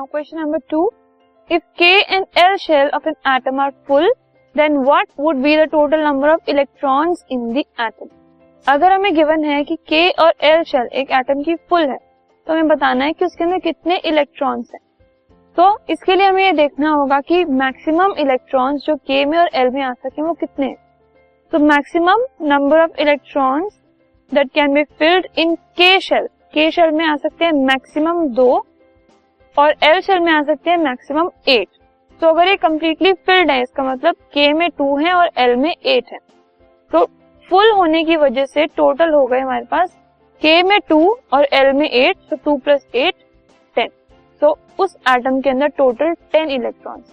Now question number two if K and L shell of an atom are full then what would be the total number of electrons in the atom अगर हमें given है कि K और L shell एक atom की full है तो हमें बताना है कि उसके अंदर कितने इलेक्ट्रॉन्स हैं। तो इसके लिए हमें ये देखना होगा कि मैक्सिमम इलेक्ट्रॉन्स जो के में और एल में आ सके वो कितने हैं। तो maximum number of electrons that can be filled in K shell के शेल में आ सकते हैं मैक्सिमम दो और एल शेल में आ सकते हैं मैक्सिमम एट तो अगर ये कम्प्लीटली फिल्ड है, इसका मतलब के में टू है और एल में एट है. तो फुल होने की वजह से टोटल हो गए हमारे पास के में टू और एल में एट तो टू प्लस एट टेन तो उस एटम के अंदर total ten electrons